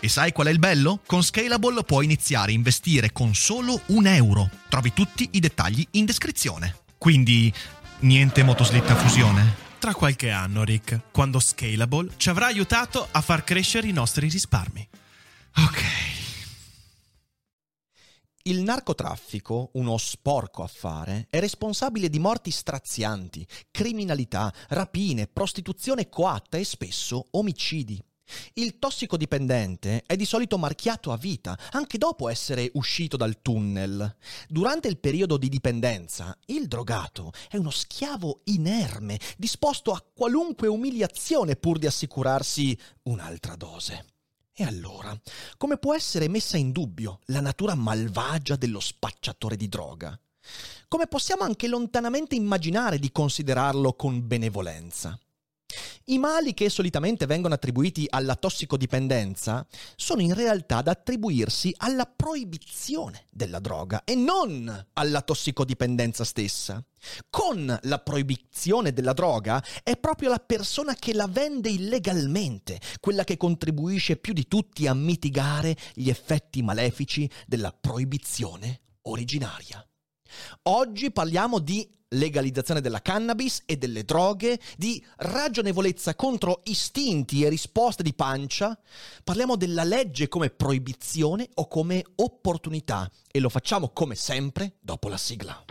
E sai qual è il bello? Con Scalable puoi iniziare a investire con solo un euro. Trovi tutti i dettagli in descrizione. Quindi, niente motoslitta a fusione? Tra qualche anno, Rick, quando Scalable ci avrà aiutato a far crescere i nostri risparmi. Ok. Il narcotraffico, uno sporco affare, è responsabile di morti strazianti, criminalità, rapine, prostituzione coatta e spesso omicidi. Il tossicodipendente è di solito marchiato a vita, anche dopo essere uscito dal tunnel. Durante il periodo di dipendenza, il drogato è uno schiavo inerme, disposto a qualunque umiliazione pur di assicurarsi un'altra dose. E allora, come può essere messa in dubbio la natura malvagia dello spacciatore di droga? Come possiamo anche lontanamente immaginare di considerarlo con benevolenza? I mali che solitamente vengono attribuiti alla tossicodipendenza sono in realtà da attribuirsi alla proibizione della droga e non alla tossicodipendenza stessa. Con la proibizione della droga è proprio la persona che la vende illegalmente, quella che contribuisce più di tutti a mitigare gli effetti malefici della proibizione originaria. Oggi parliamo di legalizzazione della cannabis e delle droghe, di ragionevolezza contro istinti e risposte di pancia. Parliamo della legge come proibizione o come opportunità e lo facciamo come sempre dopo la sigla.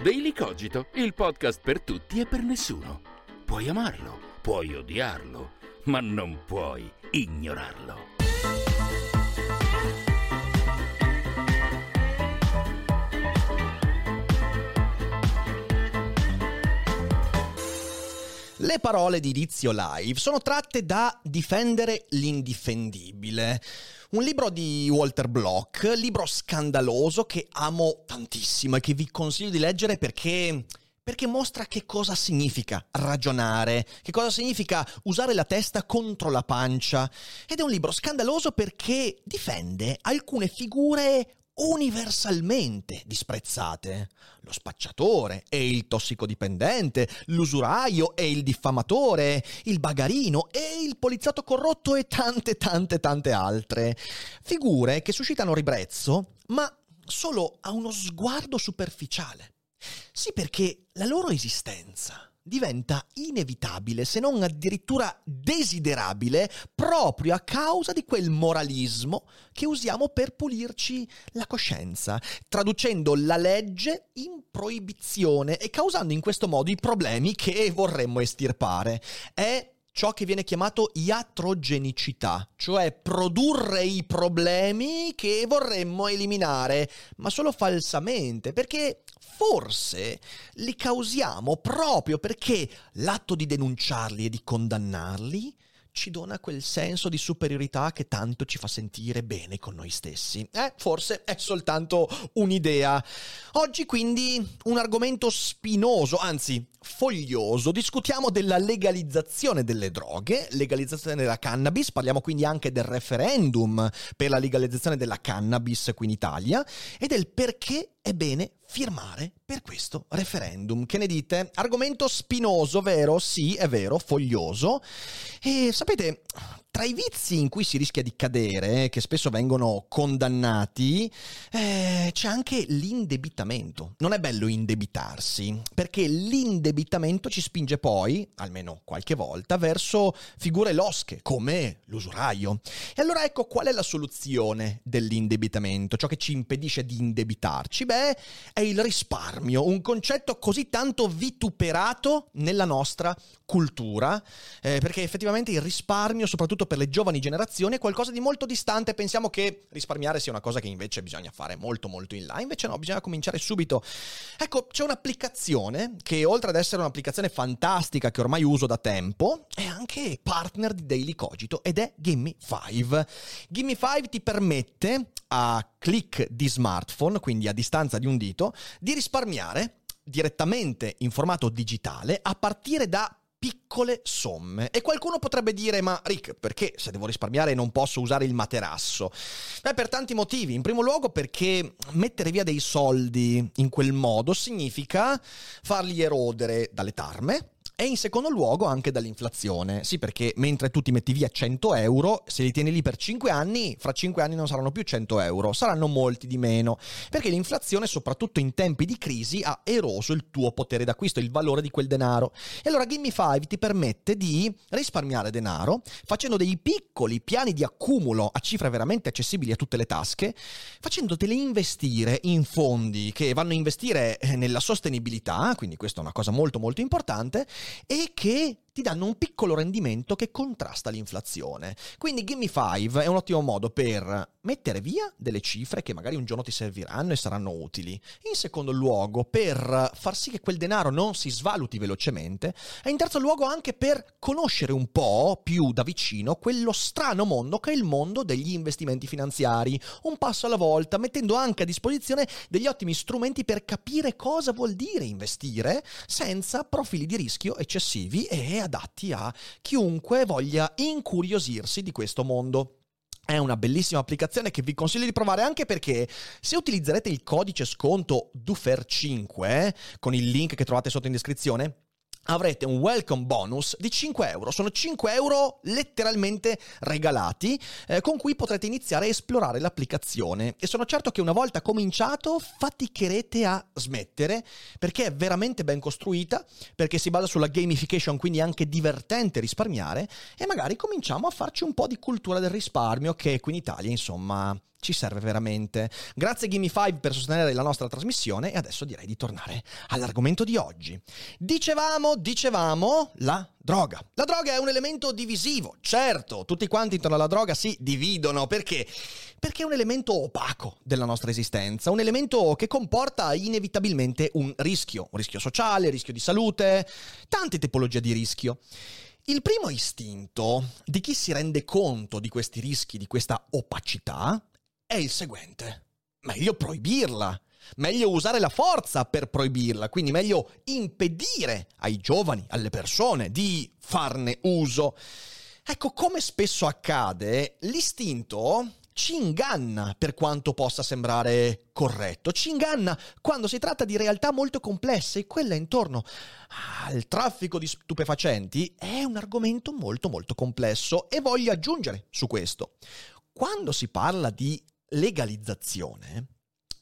Daily Cogito, il podcast per tutti e per nessuno. Puoi amarlo, puoi odiarlo, ma non puoi ignorarlo. Le parole di Dizio Live sono tratte da Difendere l'indifendibile, un libro di Walter Block, libro scandaloso che amo tantissimo e che vi consiglio di leggere perché perché mostra che cosa significa ragionare, che cosa significa usare la testa contro la pancia. Ed è un libro scandaloso perché difende alcune figure universalmente disprezzate. Lo spacciatore e il tossicodipendente, l'usuraio e il diffamatore, il bagarino e il poliziotto corrotto e tante tante tante altre. Figure che suscitano ribrezzo, ma solo a uno sguardo superficiale. Sì perché la loro esistenza diventa inevitabile, se non addirittura desiderabile, proprio a causa di quel moralismo che usiamo per pulirci la coscienza, traducendo la legge in proibizione e causando in questo modo i problemi che vorremmo estirpare. È ciò che viene chiamato iatrogenicità, cioè produrre i problemi che vorremmo eliminare, ma solo falsamente, perché forse li causiamo proprio perché l'atto di denunciarli e di condannarli ci dona quel senso di superiorità che tanto ci fa sentire bene con noi stessi. Eh, forse è soltanto un'idea. Oggi quindi un argomento spinoso, anzi foglioso, discutiamo della legalizzazione delle droghe, legalizzazione della cannabis, parliamo quindi anche del referendum per la legalizzazione della cannabis qui in Italia e del perché è bene firmare per questo referendum. Che ne dite? Argomento spinoso, vero? Sì, è vero, foglioso. E sapete, tra i vizi in cui si rischia di cadere, che spesso vengono condannati, eh, c'è anche l'indebitamento. Non è bello indebitarsi, perché l'indebitamento ci spinge poi, almeno qualche volta, verso figure losche, come l'usuraio. E allora ecco qual è la soluzione dell'indebitamento, ciò che ci impedisce di indebitarci? Beh, è il risparmio, un concetto così tanto vituperato nella nostra cultura, eh, perché effettivamente il risparmio, soprattutto per le giovani generazioni, è qualcosa di molto distante. Pensiamo che risparmiare sia una cosa che invece bisogna fare molto molto in là, invece no, bisogna cominciare subito. Ecco, c'è un'applicazione che oltre ad essere un'applicazione fantastica che ormai uso da tempo, è anche partner di Daily Cogito ed è Gimme 5. Gimme 5 ti permette a click di smartphone, quindi a distanza di un dito, di risparmiare direttamente in formato digitale a partire da piccole somme. E qualcuno potrebbe dire, ma Rick, perché se devo risparmiare non posso usare il materasso? Beh, per tanti motivi. In primo luogo perché mettere via dei soldi in quel modo significa farli erodere dalle tarme, e in secondo luogo anche dall'inflazione. Sì, perché mentre tu ti metti via 100 euro, se li tieni lì per 5 anni, fra 5 anni non saranno più 100 euro, saranno molti di meno. Perché l'inflazione, soprattutto in tempi di crisi, ha eroso il tuo potere d'acquisto, il valore di quel denaro. E allora Gimme 5 ti permette di risparmiare denaro facendo dei piccoli piani di accumulo a cifre veramente accessibili a tutte le tasche, facendotele investire in fondi che vanno a investire eh, nella sostenibilità, quindi questa è una cosa molto molto importante, e che ti danno un piccolo rendimento che contrasta l'inflazione. Quindi Gimme 5 è un ottimo modo per mettere via delle cifre che magari un giorno ti serviranno e saranno utili. In secondo luogo, per far sì che quel denaro non si svaluti velocemente. E in terzo luogo anche per conoscere un po' più da vicino quello strano mondo che è il mondo degli investimenti finanziari. Un passo alla volta, mettendo anche a disposizione degli ottimi strumenti per capire cosa vuol dire investire senza profili di rischio eccessivi e adatti a chiunque voglia incuriosirsi di questo mondo. È una bellissima applicazione che vi consiglio di provare anche perché se utilizzerete il codice sconto DUFER5 con il link che trovate sotto in descrizione, avrete un welcome bonus di 5 euro. Sono 5 euro letteralmente regalati eh, con cui potrete iniziare a esplorare l'applicazione e sono certo che una volta cominciato faticherete a smettere perché è veramente ben costruita, perché si basa sulla gamification, quindi è anche divertente risparmiare e magari cominciamo a farci un po' di cultura del risparmio che qui in Italia insomma ci serve veramente. Grazie Gimme 5 per sostenere la nostra trasmissione e adesso direi di tornare all'argomento di oggi. Dicevamo, dicevamo, la droga. La droga è un elemento divisivo, certo, tutti quanti intorno alla droga si dividono, perché? Perché è un elemento opaco della nostra esistenza, un elemento che comporta inevitabilmente un rischio, un rischio sociale, un rischio di salute, tante tipologie di rischio. Il primo istinto di chi si rende conto di questi rischi, di questa opacità, è il seguente. Meglio proibirla. Meglio usare la forza per proibirla, quindi meglio impedire ai giovani, alle persone di farne uso. Ecco, come spesso accade, l'istinto ci inganna per quanto possa sembrare corretto, ci inganna quando si tratta di realtà molto complesse e quella intorno al traffico di stupefacenti è un argomento molto molto complesso e voglio aggiungere su questo. Quando si parla di legalizzazione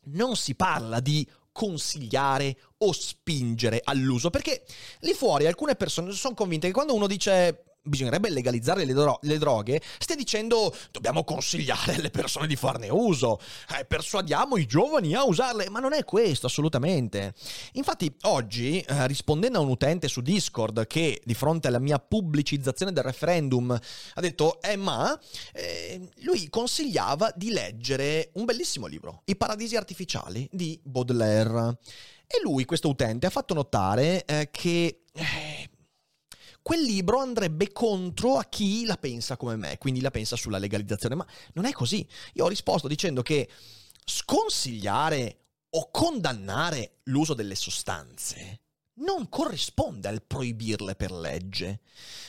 non si parla di consigliare o spingere all'uso, perché lì fuori alcune persone sono convinte che quando uno dice bisognerebbe legalizzare le, dro- le, droghe, stia dicendo dobbiamo consigliare alle persone di farne uso, eh, persuadiamo i giovani a usarle, ma non è questo assolutamente. Infatti oggi, eh, rispondendo a un utente su Discord che di fronte alla mia pubblicizzazione del referendum ha detto eh ma, eh, lui consigliava di leggere un bellissimo libro, I paradisi artificiali di Baudelaire. E lui, questo utente, ha fatto notare eh, che eh, quel libro andrebbe contro a chi la pensa come me, quindi la pensa sulla legalizzazione. Ma non è così. Io ho risposto dicendo che sconsigliare o condannare l'uso delle sostanze non corrisponde al proibirle per legge.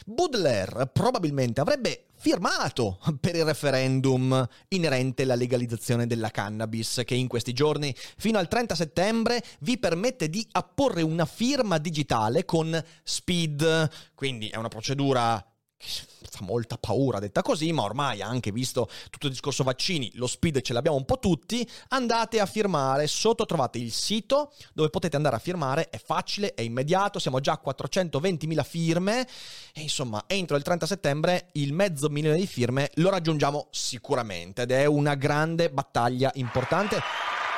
Baudelaire probabilmente avrebbe firmato per il referendum inerente alla legalizzazione della cannabis che in questi giorni fino al 30 settembre vi permette di apporre una firma digitale con SPID, quindi è una procedura fa molta paura detta così, ma ormai anche visto tutto il discorso vaccini, lo speed ce l'abbiamo un po' tutti, andate a firmare, sotto trovate il sito dove potete andare a firmare, è facile, è immediato, siamo già a 420.000 firme e insomma entro il 30 settembre il mezzo milione di firme lo raggiungiamo sicuramente ed è una grande battaglia importante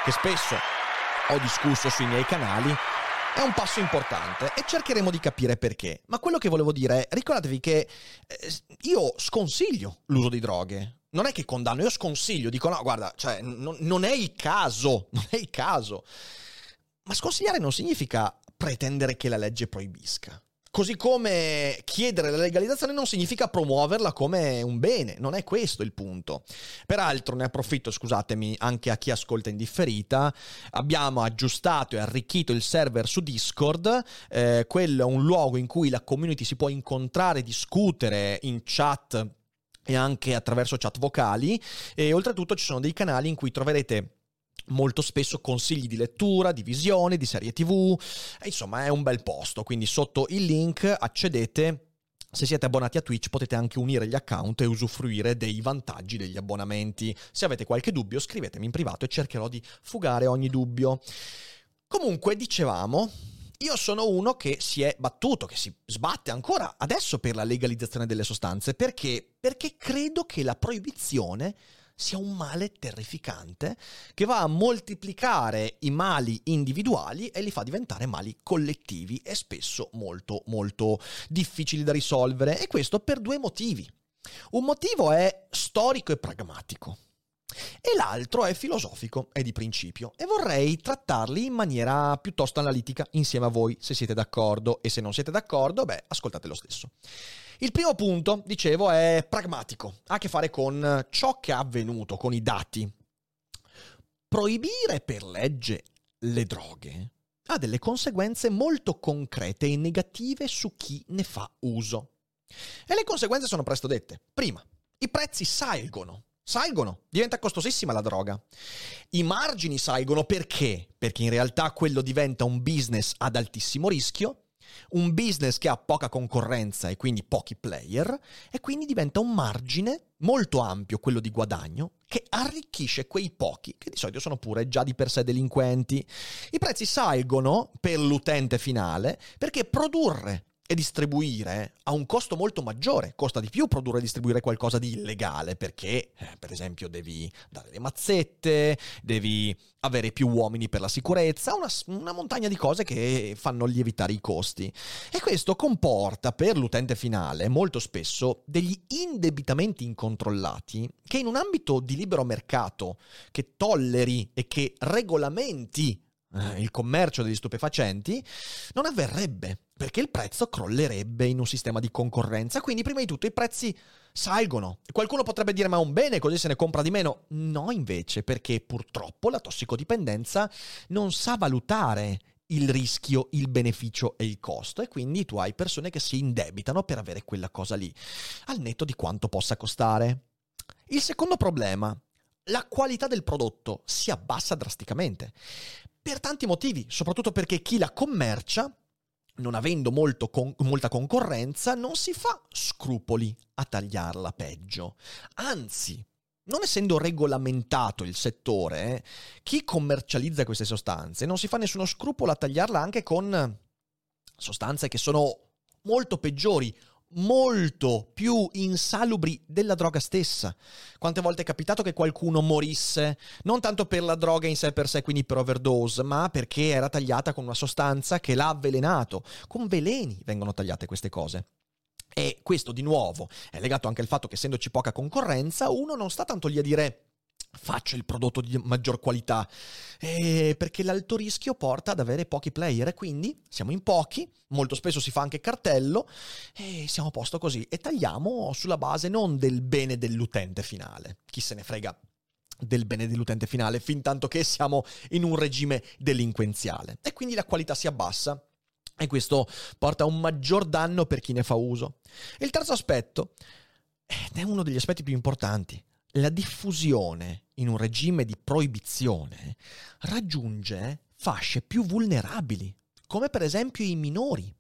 che spesso ho discusso sui miei canali è un passo importante e cercheremo di capire perché. Ma quello che volevo dire è, ricordatevi che eh, io sconsiglio l'uso di droghe. Non è che condanno, io sconsiglio, dico no, guarda, cioè, n- non è il caso, non è il caso. Ma sconsigliare non significa pretendere che la legge proibisca. Così come chiedere la legalizzazione non significa promuoverla come un bene, non è questo il punto. Peraltro ne approfitto, scusatemi, anche a chi ascolta in differita, abbiamo aggiustato e arricchito il server su Discord, eh, quello è un luogo in cui la community si può incontrare, discutere in chat e anche attraverso chat vocali e oltretutto ci sono dei canali in cui troverete molto spesso consigli di lettura, di visione, di serie tv, e insomma è un bel posto, quindi sotto il link accedete. Se siete abbonati a Twitch potete anche unire gli account e usufruire dei vantaggi degli abbonamenti. Se avete qualche dubbio scrivetemi in privato e cercherò di fugare ogni dubbio. Comunque dicevamo, io sono uno che si è battuto, che si sbatte ancora adesso per la legalizzazione delle sostanze, perché? Perché credo che la proibizione sia un male terrificante che va a moltiplicare i mali individuali e li fa diventare mali collettivi e spesso molto molto difficili da risolvere e questo per due motivi. Un motivo è storico e pragmatico e l'altro è filosofico e di principio e vorrei trattarli in maniera piuttosto analitica insieme a voi se siete d'accordo e se non siete d'accordo, beh, ascoltate lo stesso. Il primo punto, dicevo, è pragmatico, ha a che fare con ciò che è avvenuto, con i dati. Proibire per legge le droghe ha delle conseguenze molto concrete e negative su chi ne fa uso. E le conseguenze sono presto dette. Prima, i prezzi salgono. Salgono, diventa costosissima la droga. I margini salgono perché? Perché in realtà quello diventa un business ad altissimo rischio un business che ha poca concorrenza e quindi pochi player e quindi diventa un margine molto ampio, quello di guadagno, che arricchisce quei pochi che di solito sono pure già di per sé delinquenti. I prezzi salgono per l'utente finale perché produrre e distribuire a un costo molto maggiore. Costa di più produrre e distribuire qualcosa di illegale perché, eh, per esempio, devi dare le mazzette, devi avere più uomini per la sicurezza, una, una, montagna di cose che fanno lievitare i costi. E questo comporta per l'utente finale molto spesso degli indebitamenti incontrollati che in un ambito di libero mercato che tolleri e che regolamenti eh, il commercio degli stupefacenti, non avverrebbe, perché il prezzo crollerebbe in un sistema di concorrenza. Quindi, prima di tutto, i prezzi salgono. Qualcuno potrebbe dire: ma è un bene, così se ne compra di meno. No, invece, perché purtroppo la tossicodipendenza non sa valutare il rischio, il beneficio e il costo e quindi tu hai persone che si indebitano per avere quella cosa lì, al netto di quanto possa costare. Il secondo problema, la qualità del prodotto si abbassa drasticamente per tanti motivi, soprattutto perché chi la commercia, non avendo con- molta concorrenza, non si fa scrupoli a tagliarla peggio. Anzi, non essendo regolamentato il settore, eh, chi commercializza queste sostanze non si fa nessuno scrupolo a tagliarla anche con sostanze che sono molto peggiori molto più insalubri della droga stessa. Quante volte è capitato che qualcuno morisse, non tanto per la droga in sé per sé, quindi per overdose, ma perché era tagliata con una sostanza che l'ha avvelenato. Con veleni vengono tagliate queste cose. E questo di nuovo è legato anche al fatto che essendoci poca concorrenza, uno non sta tanto lì a dire faccio il prodotto di maggior qualità, eh, perché l'alto rischio porta ad avere pochi player quindi siamo in pochi, molto spesso si fa anche cartello e siamo a posto così e tagliamo sulla base non del bene dell'utente finale, chi se ne frega del bene dell'utente finale, fin tanto che siamo in un regime delinquenziale e quindi la qualità si abbassa. E questo porta a un maggior danno per chi ne fa uso. Il terzo aspetto, ed è uno degli aspetti più importanti, la diffusione in un regime di proibizione raggiunge fasce più vulnerabili, come per esempio i minori.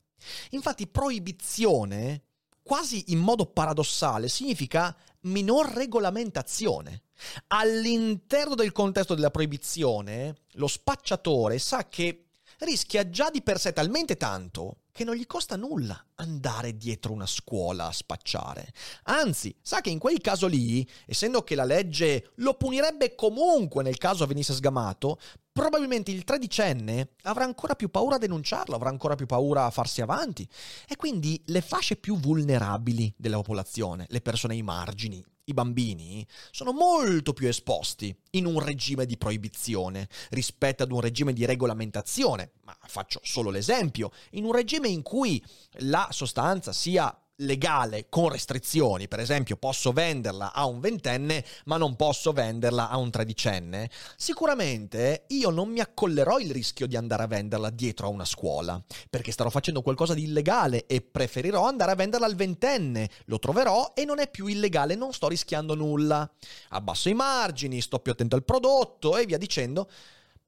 Infatti proibizione quasi in modo paradossale, significa minor regolamentazione. All'interno del contesto della proibizione, lo spacciatore sa che rischia già di per sé talmente tanto che non gli costa nulla andare dietro una scuola a spacciare. Anzi, sa che in quel caso lì, essendo che la legge lo punirebbe comunque nel caso venisse sgamato, probabilmente il tredicenne avrà ancora più paura a denunciarlo, avrà ancora più paura a farsi avanti. E quindi le fasce più vulnerabili della popolazione, le persone ai margini, i bambini sono molto più esposti in un regime di proibizione rispetto ad un regime di regolamentazione. Ma faccio solo l'esempio, in un regime in cui la sostanza sia legale con restrizioni, per esempio posso venderla a un ventenne ma non posso venderla a un tredicenne, sicuramente io non mi accollerò il rischio di andare a venderla dietro a una scuola, perché starò facendo qualcosa di illegale e preferirò andare a venderla al ventenne, lo troverò e non è più illegale, non sto rischiando nulla. Abbasso i margini, sto più attento al prodotto e via dicendo.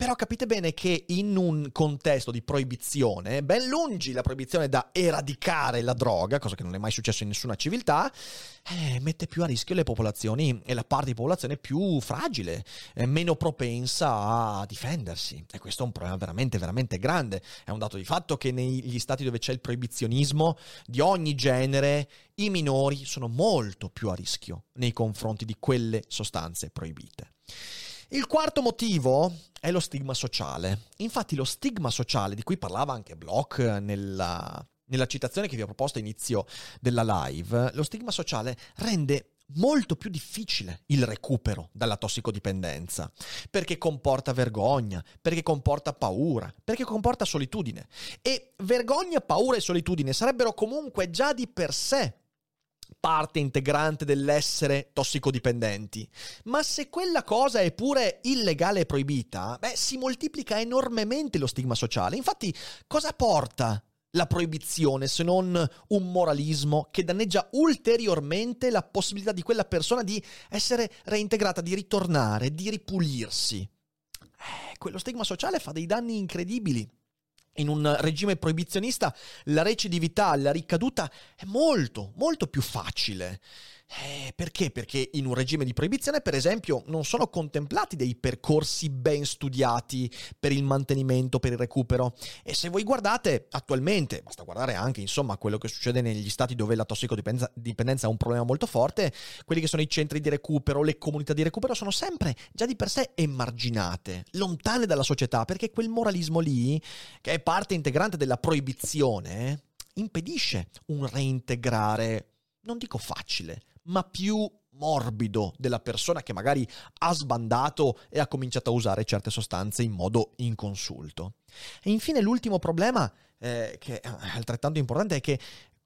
Però capite bene che in un contesto di proibizione, ben lungi la proibizione da eradicare la droga, cosa che non è mai successo in nessuna civiltà, eh, mette più a rischio le popolazioni e la parte di popolazione più fragile, eh, meno propensa a difendersi. E questo è un problema veramente, veramente grande. È un dato di fatto che negli stati dove c'è il proibizionismo di ogni genere, i minori sono molto più a rischio nei confronti di quelle sostanze proibite. Il quarto motivo è lo stigma sociale. Infatti lo stigma sociale di cui parlava anche Bloch nella, nella citazione che vi ho proposto a inizio della live, lo stigma sociale rende molto più difficile il recupero dalla tossicodipendenza, perché comporta vergogna, perché comporta paura, perché comporta solitudine. E vergogna, paura e solitudine sarebbero comunque già di per sé parte integrante dell'essere tossicodipendenti. Ma se quella cosa è pure illegale e proibita, beh, si moltiplica enormemente lo stigma sociale. Infatti, cosa porta la proibizione se non un moralismo che danneggia ulteriormente la possibilità di quella persona di essere reintegrata, di ritornare, di ripulirsi? Eh, quello stigma sociale fa dei danni incredibili in un regime proibizionista la recidività, la ricaduta è molto, molto più facile. Eh, perché? Perché in un regime di proibizione, per esempio, non sono contemplati dei percorsi ben studiati per il mantenimento, per il recupero. E se voi guardate attualmente, basta guardare anche insomma quello che succede negli stati dove la tossicodipendenza è un problema molto forte, quelli che sono i centri di recupero, le comunità di recupero sono sempre già di per sé emarginate, lontane dalla società, perché quel moralismo lì, che è parte integrante della proibizione, impedisce un reintegrare, non dico facile, ma più morbido della persona che magari ha sbandato e ha cominciato a usare certe sostanze in modo inconsulto. E infine l'ultimo problema, eh, che è altrettanto importante, è che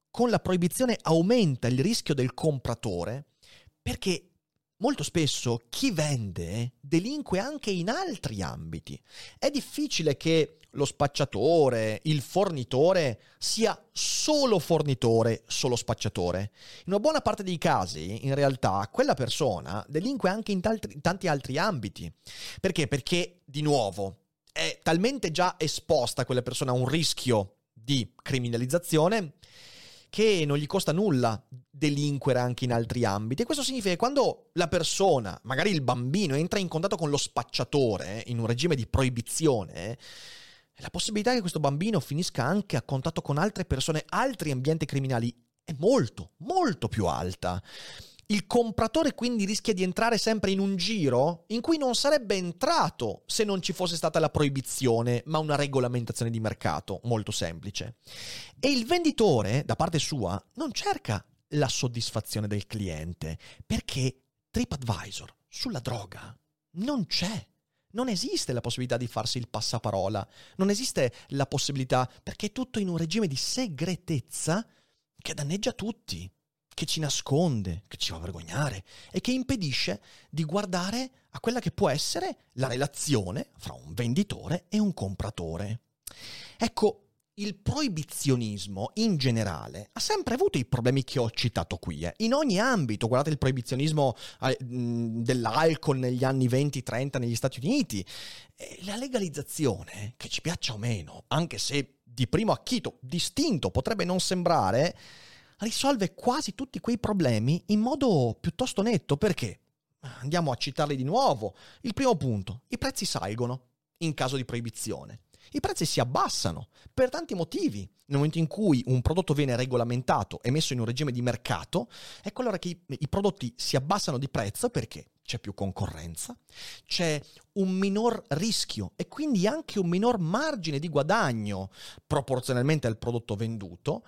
con la proibizione aumenta il rischio del compratore perché molto spesso chi vende delinque anche in altri ambiti. È difficile che lo spacciatore, il fornitore sia solo fornitore, solo spacciatore. In una buona parte dei casi, in realtà, quella persona delinque anche in, talti, in tanti altri ambiti. Perché? Perché, di nuovo, è talmente già esposta quella persona a un rischio di criminalizzazione che non gli costa nulla delinquere anche in altri ambiti. E questo significa che quando la persona, magari il bambino, entra in contatto con lo spacciatore in un regime di proibizione, la possibilità che questo bambino finisca anche a contatto con altre persone, altri ambienti criminali, è molto, molto più alta. Il compratore quindi rischia di entrare sempre in un giro in cui non sarebbe entrato se non ci fosse stata la proibizione, ma una regolamentazione di mercato molto semplice. E il venditore, da parte sua, non cerca la soddisfazione del cliente, perché TripAdvisor sulla droga non c'è. Non esiste la possibilità di farsi il passaparola, non esiste la possibilità, perché è tutto in un regime di segretezza che danneggia tutti, che ci nasconde, che ci fa vergognare e che impedisce di guardare a quella che può essere la relazione fra un venditore e un compratore. Ecco, il proibizionismo in generale ha sempre avuto i problemi che ho citato qui, eh. in ogni ambito. Guardate il proibizionismo eh, dell'alcol negli anni 20-30 negli Stati Uniti. E la legalizzazione, che ci piaccia o meno, anche se di primo acchito distinto potrebbe non sembrare, risolve quasi tutti quei problemi in modo piuttosto netto. Perché? Andiamo a citarli di nuovo. Il primo punto, i prezzi salgono in caso di proibizione. I prezzi si abbassano per tanti motivi. Nel momento in cui un prodotto viene regolamentato e messo in un regime di mercato, ecco allora che i, i prodotti si abbassano di prezzo perché c'è più concorrenza, c'è un minor rischio e quindi anche un minor margine di guadagno proporzionalmente al prodotto venduto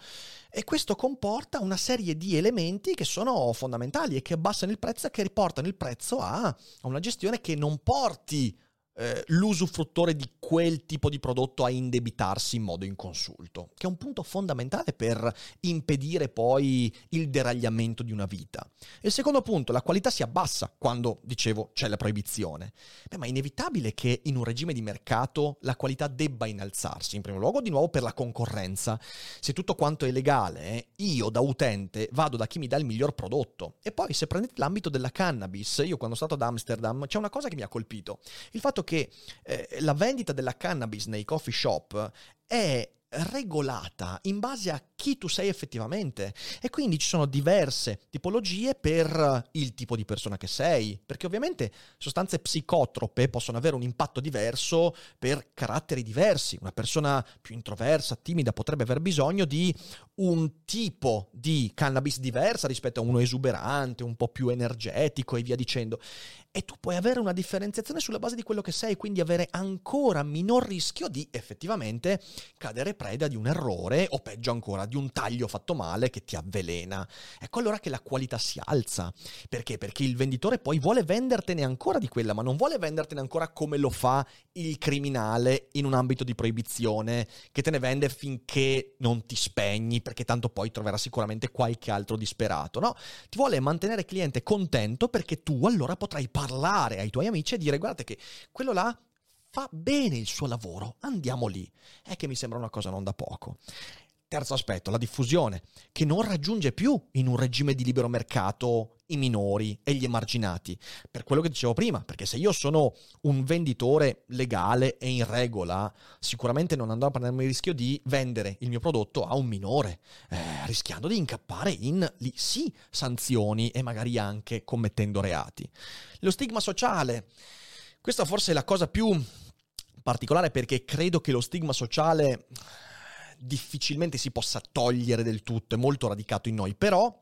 e questo comporta una serie di elementi che sono fondamentali e che abbassano il prezzo e che riportano il prezzo a, a una gestione che non porti eh, l'usufruttore di quel tipo di prodotto a indebitarsi in modo inconsulto, che è un punto fondamentale per impedire poi il deragliamento di una vita. il secondo punto, la qualità si abbassa quando, dicevo, c'è la proibizione. Beh, ma è inevitabile che in un regime di mercato la qualità debba innalzarsi, in primo luogo di nuovo per la concorrenza. Se tutto quanto è legale, io da utente vado da chi mi dà il miglior prodotto. E poi se prendete l'ambito della cannabis, io quando sono stato ad Amsterdam c'è una cosa che mi ha colpito, il fatto che eh, la vendita della cannabis nei coffee shop è regolata in base a chi tu sei effettivamente e quindi ci sono diverse tipologie per il tipo di persona che sei, perché ovviamente sostanze psicotrope possono avere un impatto diverso per caratteri diversi. Una persona più introversa, timida potrebbe aver bisogno di un tipo di cannabis diversa rispetto a uno esuberante, un po' più energetico e via dicendo. E tu puoi avere una differenziazione sulla base di quello che sei, quindi avere ancora minor rischio di effettivamente cadere preda di un errore o peggio ancora di un taglio fatto male che ti avvelena. Ecco allora che la qualità si alza. Perché? Perché il venditore poi vuole vendertene ancora di quella, ma non vuole vendertene ancora come lo fa il criminale in un ambito di proibizione, che te ne vende finché non ti spegni perché tanto poi troverà sicuramente qualche altro disperato, no? Ti vuole mantenere cliente contento perché tu allora potrai parlare ai tuoi amici e dire guardate che quello là fa bene il suo lavoro, andiamo lì. È che mi sembra una cosa non da poco. Terzo aspetto, la diffusione, che non raggiunge più in un regime di libero mercato i minori e gli emarginati. Per quello che dicevo prima, perché se io sono un venditore legale e in regola, sicuramente non andrò a prendermi il rischio di vendere il mio prodotto a un minore, eh, rischiando di incappare in, lì sì, sanzioni e magari anche commettendo reati. Lo stigma sociale, questa forse è la cosa più particolare perché credo che lo stigma sociale difficilmente si possa togliere del tutto, è molto radicato in noi, però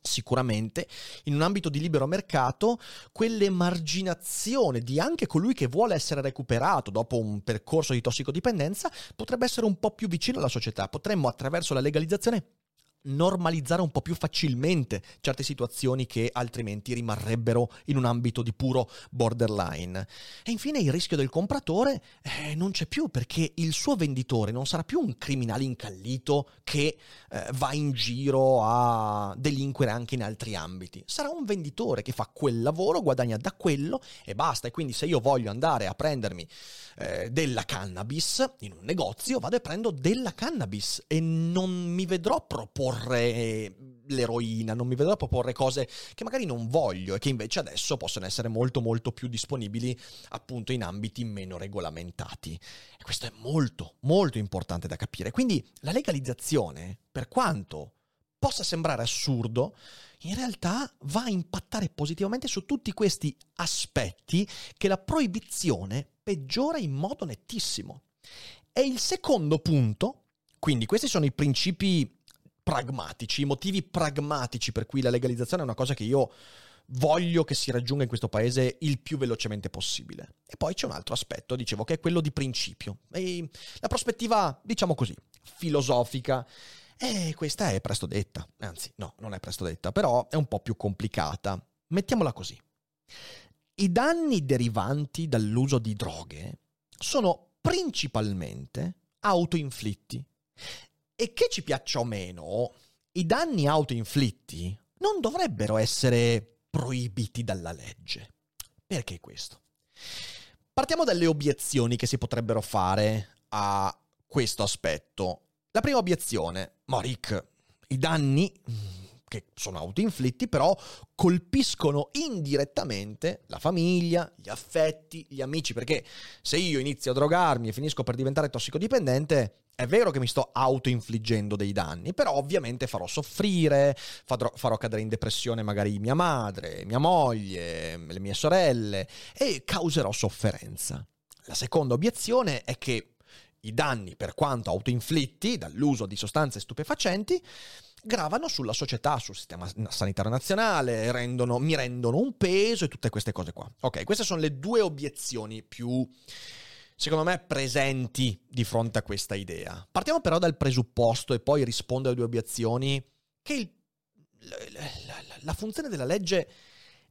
sicuramente in un ambito di libero mercato quell'emarginazione di anche colui che vuole essere recuperato dopo un percorso di tossicodipendenza potrebbe essere un po' più vicino alla società. Potremmo attraverso la legalizzazione normalizzare un po' più facilmente certe situazioni che altrimenti rimarrebbero in un ambito di puro borderline. E infine il rischio del compratore eh, non c'è più perché il suo venditore non sarà più un criminale incallito che eh, va in giro a delinquere anche in altri ambiti. Sarà un venditore che fa quel lavoro, guadagna da quello e basta. E quindi se io voglio andare a prendermi eh, della cannabis in un negozio, vado e prendo della cannabis e non mi vedrò proporre l'eroina, non mi vedrò proporre cose che magari non voglio e che invece adesso possono essere molto molto più disponibili appunto in ambiti meno regolamentati. E questo è molto molto importante da capire. Quindi la legalizzazione, per quanto possa sembrare assurdo, in realtà va a impattare positivamente su tutti questi aspetti che la proibizione peggiora in modo nettissimo. E il secondo punto, quindi questi sono i principi pragmatici, i motivi pragmatici per cui la legalizzazione è una cosa che io voglio che si raggiunga in questo paese il più velocemente possibile. E poi c'è un altro aspetto, dicevo, che è quello di principio. E la prospettiva, diciamo così, filosofica. E questa è presto detta. Anzi, no, non è presto detta, però è un po' più complicata. Mettiamola così. I danni derivanti dall'uso di droghe sono principalmente autoinflitti. E che ci piaccia o meno, i danni autoinflitti non dovrebbero essere proibiti dalla legge. Perché questo? Partiamo dalle obiezioni che si potrebbero fare a questo aspetto. La prima obiezione, ma Rick, i danni che sono autoinflitti, però colpiscono indirettamente la famiglia, gli affetti, gli amici, perché se io inizio a drogarmi e finisco per diventare tossicodipendente, È vero che mi sto autoinfliggendo dei danni, però ovviamente farò soffrire, farò, farò, cadere in depressione magari mia madre, mia moglie, le mie sorelle e causerò sofferenza. La seconda obiezione è che i danni, per quanto autoinflitti dall'uso di sostanze stupefacenti, gravano sulla società, sul sistema sanitario nazionale, rendono, mi rendono un peso e tutte queste cose qua. Ok, queste sono le due obiezioni più secondo me, presenti di fronte a questa idea. Partiamo però dal presupposto e poi rispondo alle due obiezioni che il, la, la, la funzione della legge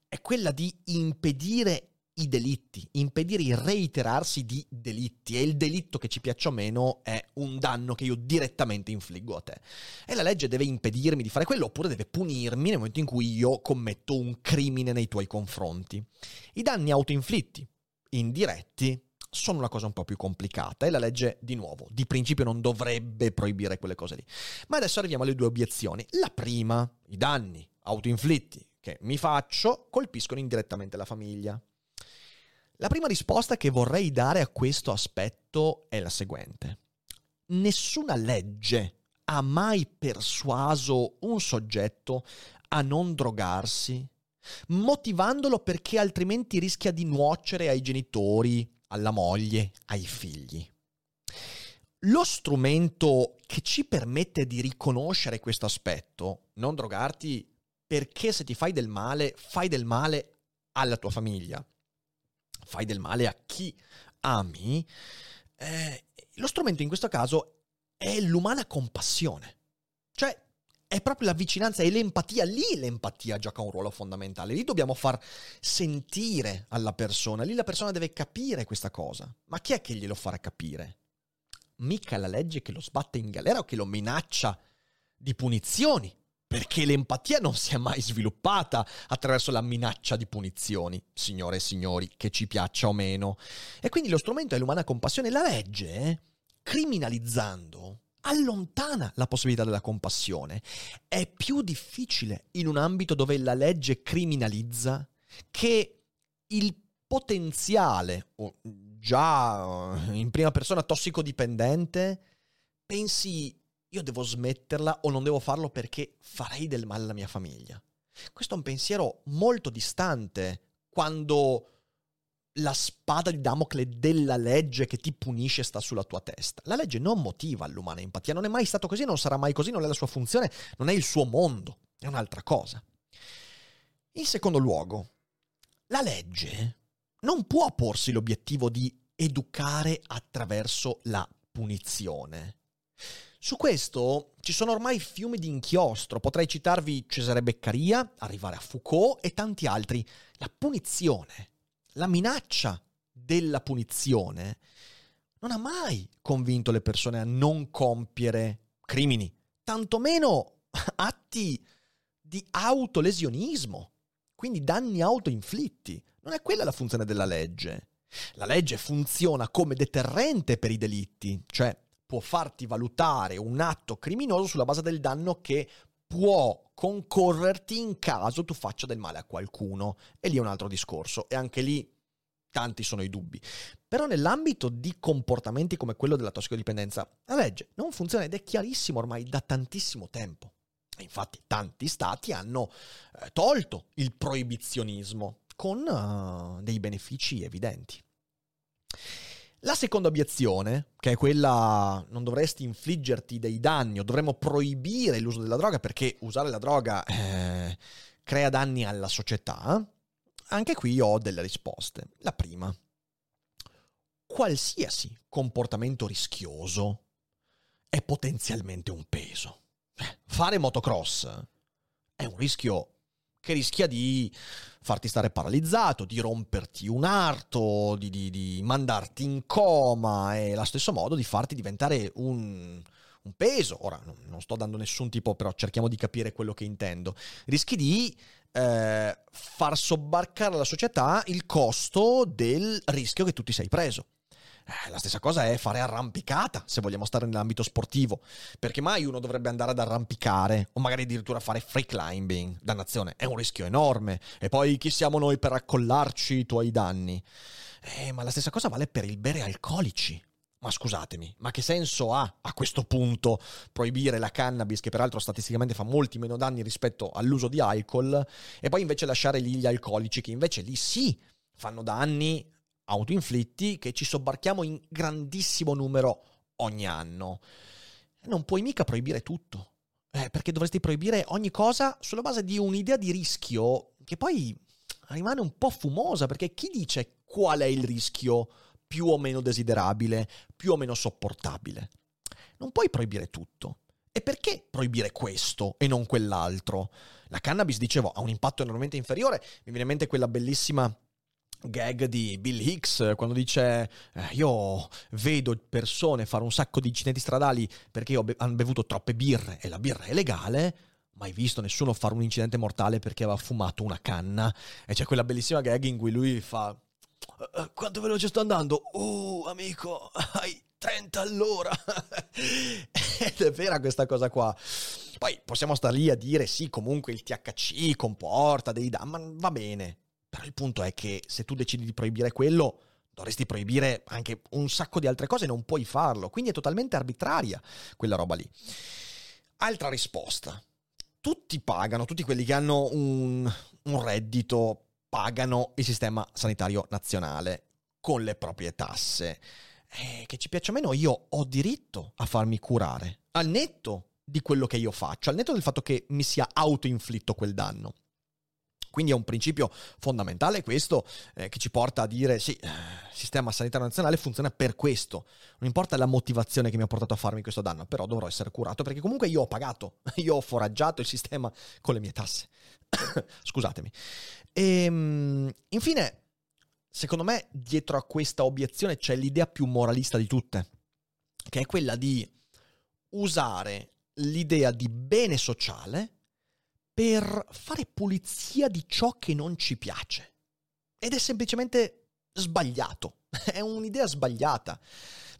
è quella di impedire i delitti, impedire il reiterarsi di delitti e il delitto che ci piaccia o meno è un danno che io direttamente infliggo a te. E la legge deve impedirmi di fare quello oppure deve punirmi nel momento in cui io commetto un crimine nei tuoi confronti. I danni autoinflitti, indiretti, sono una cosa un po' più complicata e la legge, di nuovo, di principio non dovrebbe proibire quelle cose lì. Ma adesso arriviamo alle due obiezioni. La prima, i danni autoinflitti che mi faccio colpiscono indirettamente la famiglia. La prima risposta che vorrei dare a questo aspetto è la seguente. Nessuna legge ha mai persuaso un soggetto a non drogarsi, motivandolo perché altrimenti rischia di nuocere ai genitori, alla moglie, ai figli. Lo strumento che ci permette di riconoscere questo aspetto, non drogarti perché se ti fai del male, fai del male alla tua famiglia, fai del male a chi ami, eh, lo strumento in questo caso è l'umana compassione. Cioè, è proprio la vicinanza e l'empatia, lì l'empatia gioca un ruolo fondamentale, lì dobbiamo far sentire alla persona, lì la persona deve capire questa cosa. Ma chi è che glielo farà capire? Mica la legge che lo sbatte in galera o che lo minaccia di punizioni, perché l'empatia non si è mai sviluppata attraverso la minaccia di punizioni, signore e signori, che ci piaccia o meno. E quindi lo strumento è l'umana compassione. La legge, criminalizzando, allontana la possibilità della compassione. È più difficile in un ambito dove la legge criminalizza che il potenziale, già eh, in prima persona tossicodipendente, pensi io devo smetterla o non devo farlo perché farei del male alla mia famiglia. Questo è un pensiero molto distante quando la spada di Damocle della legge che ti punisce sta sulla tua testa. La legge non motiva l'umana empatia, non è mai stato così, non sarà mai così, non è la sua funzione, non è il suo mondo, è un'altra cosa. In secondo luogo, la legge non può porsi l'obiettivo di educare attraverso la punizione. Su questo ci sono ormai fiumi di inchiostro, potrei citarvi Cesare Beccaria, arrivare a Foucault e tanti altri. La punizione la minaccia della punizione non ha mai convinto le persone a non compiere crimini, tantomeno atti di autolesionismo, quindi danni autoinflitti. Non è quella la funzione della legge. La legge funziona come deterrente per i delitti, cioè può farti valutare un atto criminoso sulla base del danno che può concorrerti in caso tu faccia del male a qualcuno. E lì è un altro discorso. E anche lì tanti sono i dubbi. Però nell'ambito di comportamenti come quello della tossicodipendenza, la legge non funziona ed è chiarissimo ormai da tantissimo tempo. Infatti tanti stati hanno eh, tolto il proibizionismo con uh, dei benefici evidenti. La seconda obiezione, che è quella non dovresti infliggerti dei danni o dovremmo proibire l'uso della droga perché usare la droga eh, crea danni alla società, anche qui ho delle risposte. La prima, qualsiasi comportamento rischioso è potenzialmente un peso. Eh, fare motocross è un rischio che rischia di farti stare paralizzato, di romperti un arto, di, di, di mandarti in coma e allo stesso modo di farti diventare un, un peso. Ora non sto dando nessun tipo, però cerchiamo di capire quello che intendo. Rischi di eh, far sobbarcare alla società il costo del rischio che tu ti sei preso. Eh, la stessa cosa è fare arrampicata, se vogliamo stare nell'ambito sportivo. Perché mai uno dovrebbe andare ad arrampicare o magari addirittura fare free climbing? Dannazione, è un rischio enorme. E poi chi siamo noi per accollarci i tuoi danni? Eh, ma la stessa cosa vale per il bere alcolici. ma scusatemi, ma che senso ha a questo punto proibire la cannabis, che peraltro statisticamente fa molti meno danni rispetto all'uso di alcol, e poi invece lasciare lì gli alcolici, che invece lì sì fanno danni autoinflitti, che ci sobbarchiamo in grandissimo numero ogni anno. Non puoi mica proibire tutto, eh, perché dovresti proibire ogni cosa sulla base di un'idea di rischio che poi rimane un po' fumosa, perché chi dice qual è il rischio? più o meno desiderabile, più o meno sopportabile. Non puoi proibire tutto. E perché proibire questo e non quell'altro? La cannabis, dicevo, ha un impatto enormemente inferiore. Mi viene in mente quella bellissima gag di Bill Hicks quando dice eh, io vedo persone fare un sacco di incidenti stradali perché be- hanno bevuto troppe birre e la birra è legale mai visto nessuno fare un incidente mortale perché aveva fumato una canna e c'è quella bellissima gag in cui lui fa uh, quanto veloce sto andando? Uh, amico, hai 30 all'ora. Ed è vera questa cosa qua. Poi possiamo stare lì a dire sì, comunque il THC comporta dei danni, ma va bene. Però il punto è che se tu decidi di proibire quello, dovresti proibire anche un sacco di altre cose, non puoi farlo. Quindi è totalmente arbitraria quella roba lì. Altra risposta. Tutti pagano, tutti quelli che hanno un, un reddito pagano il sistema sanitario nazionale con le proprie tasse. Eh, che ci piaccia o meno, io ho diritto a farmi curare, al netto di quello che io faccio, al netto del fatto che mi sia autoinflitto quel danno. Quindi è un principio fondamentale questo eh, che ci porta a dire sì, il sistema sanitario nazionale funziona per questo. Non importa la motivazione che mi ha portato a farmi questo danno, però dovrò essere curato perché comunque io ho pagato, io ho foraggiato il sistema con le mie tasse. Scusatemi. E ehm, infine, secondo me, dietro a questa obiezione c'è l'idea più moralista di tutte, che è quella di usare l'idea di bene sociale per fare pulizia di ciò che non ci piace. Ed è semplicemente sbagliato. È un'idea sbagliata.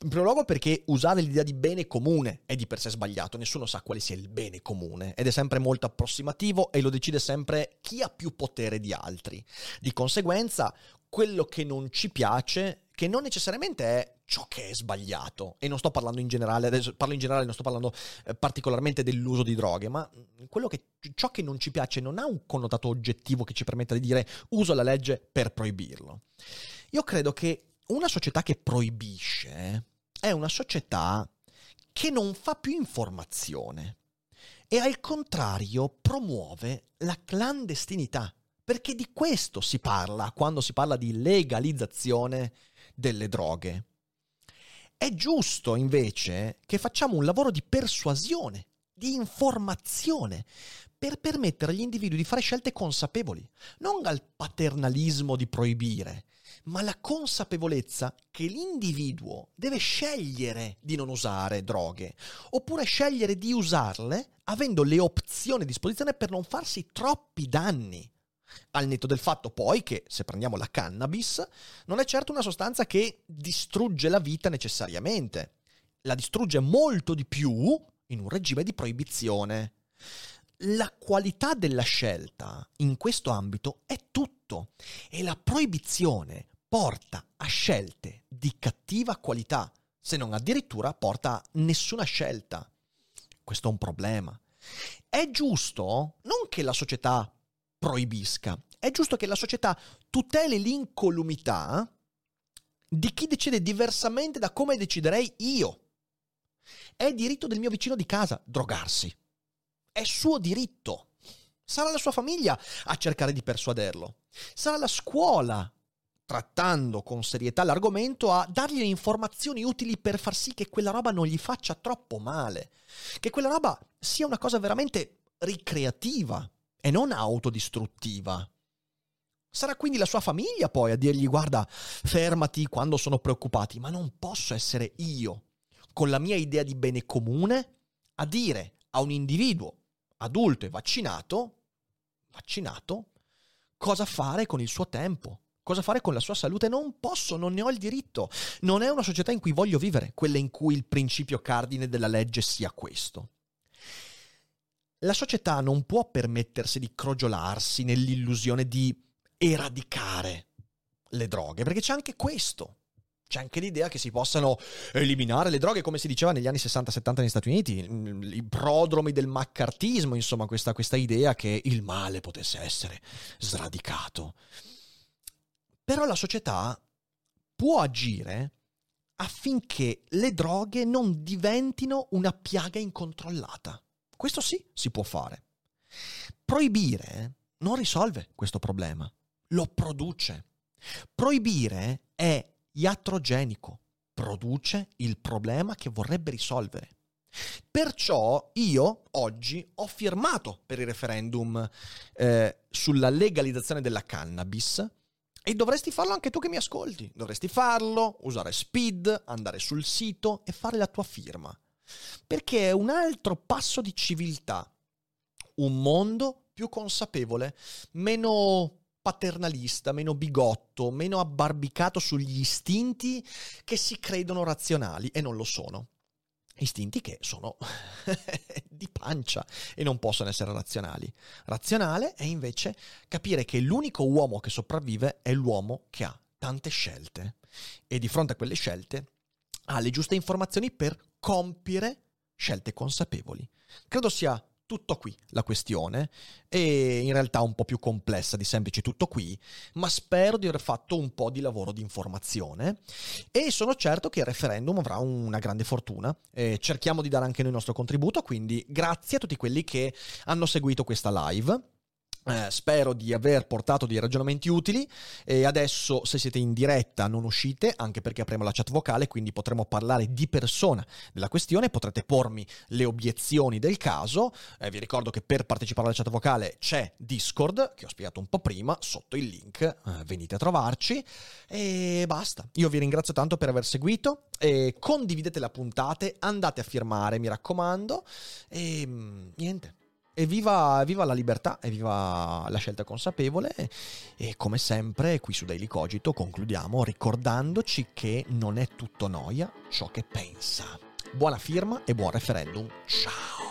In primo luogo perché usare l'idea di bene comune è di per sé sbagliato, nessuno sa quale sia il bene comune ed è sempre molto approssimativo e lo decide sempre chi ha più potere di altri. Di conseguenza, quello che non ci piace, che non necessariamente è ciò che è sbagliato, e non sto parlando in generale, adesso parlo in generale, non sto parlando eh, particolarmente dell'uso di droghe, ma che, ciò che non ci piace non ha un connotato oggettivo che ci permetta di dire uso la legge per proibirlo. Io credo che una società che proibisce è una società che non fa più informazione e al contrario promuove la clandestinità, perché di questo si parla quando si parla di legalizzazione delle droghe. È giusto invece che facciamo un lavoro di persuasione, di informazione, per permettere agli individui di fare scelte consapevoli, non al paternalismo di proibire, ma la consapevolezza che l'individuo deve scegliere di non usare droghe, oppure scegliere di usarle avendo le opzioni a disposizione per non farsi troppi danni. Al netto del fatto poi che, se prendiamo la cannabis, non è certo una sostanza che distrugge la vita necessariamente. La distrugge molto di più in un regime di proibizione. La qualità della scelta in questo ambito è tutto e la proibizione porta a scelte di cattiva qualità, se non addirittura porta a nessuna scelta. Questo è un problema. È giusto non che la società proibisca, è giusto che la società tuteli l'incolumità di chi decide diversamente da come deciderei io. È diritto del mio vicino di casa drogarsi. È suo diritto. Sarà la sua famiglia a cercare di persuaderlo. Sarà la scuola trattando con serietà l'argomento, a dargli le informazioni utili per far sì che quella roba non gli faccia troppo male, che quella roba sia una cosa veramente ricreativa e non autodistruttiva. Sarà quindi la sua famiglia poi a dirgli guarda, fermati quando sono preoccupati, ma non posso essere io, con la mia idea di bene comune, a dire a un individuo adulto e vaccinato, vaccinato, cosa fare con il suo tempo cosa fare con la sua salute. Non posso, non ne ho il diritto. Non è una società in cui voglio vivere, quella in cui il principio cardine della legge sia questo. La società non può permettersi di crogiolarsi nell'illusione di eradicare le droghe, perché c'è anche questo. C'è anche l'idea che si possano eliminare le droghe, come si diceva negli anni 60-70 negli Stati Uniti, i prodromi del maccartismo, insomma, questa, questa idea che il male potesse essere sradicato. Però la società può agire affinché le droghe non diventino una piaga incontrollata. Questo sì, si può fare. Proibire non risolve questo problema, lo produce. Proibire è iatrogenico, produce il problema che vorrebbe risolvere. Perciò io oggi ho firmato per il referendum eh, sulla legalizzazione della cannabis e dovresti farlo anche tu che mi ascolti. Dovresti farlo, usare speed, andare sul sito e fare la tua firma. Perché è un altro passo di civiltà. Un mondo più consapevole, meno paternalista, meno bigotto, meno abbarbicato sugli istinti che si credono razionali e non lo sono. Istinti che sono di pancia e non possono essere razionali. Razionale è invece capire che l'unico uomo che sopravvive è l'uomo che ha tante scelte e di fronte a quelle scelte ha le giuste informazioni per compiere scelte consapevoli. Credo sia tutto qui la questione e in realtà un po' più complessa di semplice tutto qui, ma spero di aver fatto un po' di lavoro di informazione e sono certo che il referendum avrà una grande fortuna. E cerchiamo di dare anche noi il nostro contributo, quindi grazie a tutti quelli che hanno seguito questa live. Eh, spero di aver portato dei ragionamenti utili. E adesso se siete in diretta non uscite anche perché apriamo la chat vocale quindi potremo parlare di persona della questione. Potrete pormi le obiezioni del caso. Eh, vi ricordo che per partecipare alla chat vocale c'è discord che ho spiegato un po' prima. Sotto il link eh, venite a trovarci. E basta. Io vi ringrazio tanto per aver seguito. Condividete le puntate andate a firmare mi raccomando. E mm, niente e viva, la libertà e viva la scelta consapevole e come sempre qui su Daily Cogito concludiamo ricordandoci che non è tutto noia ciò che pensa. Buona firma e buon referendum. Ciao!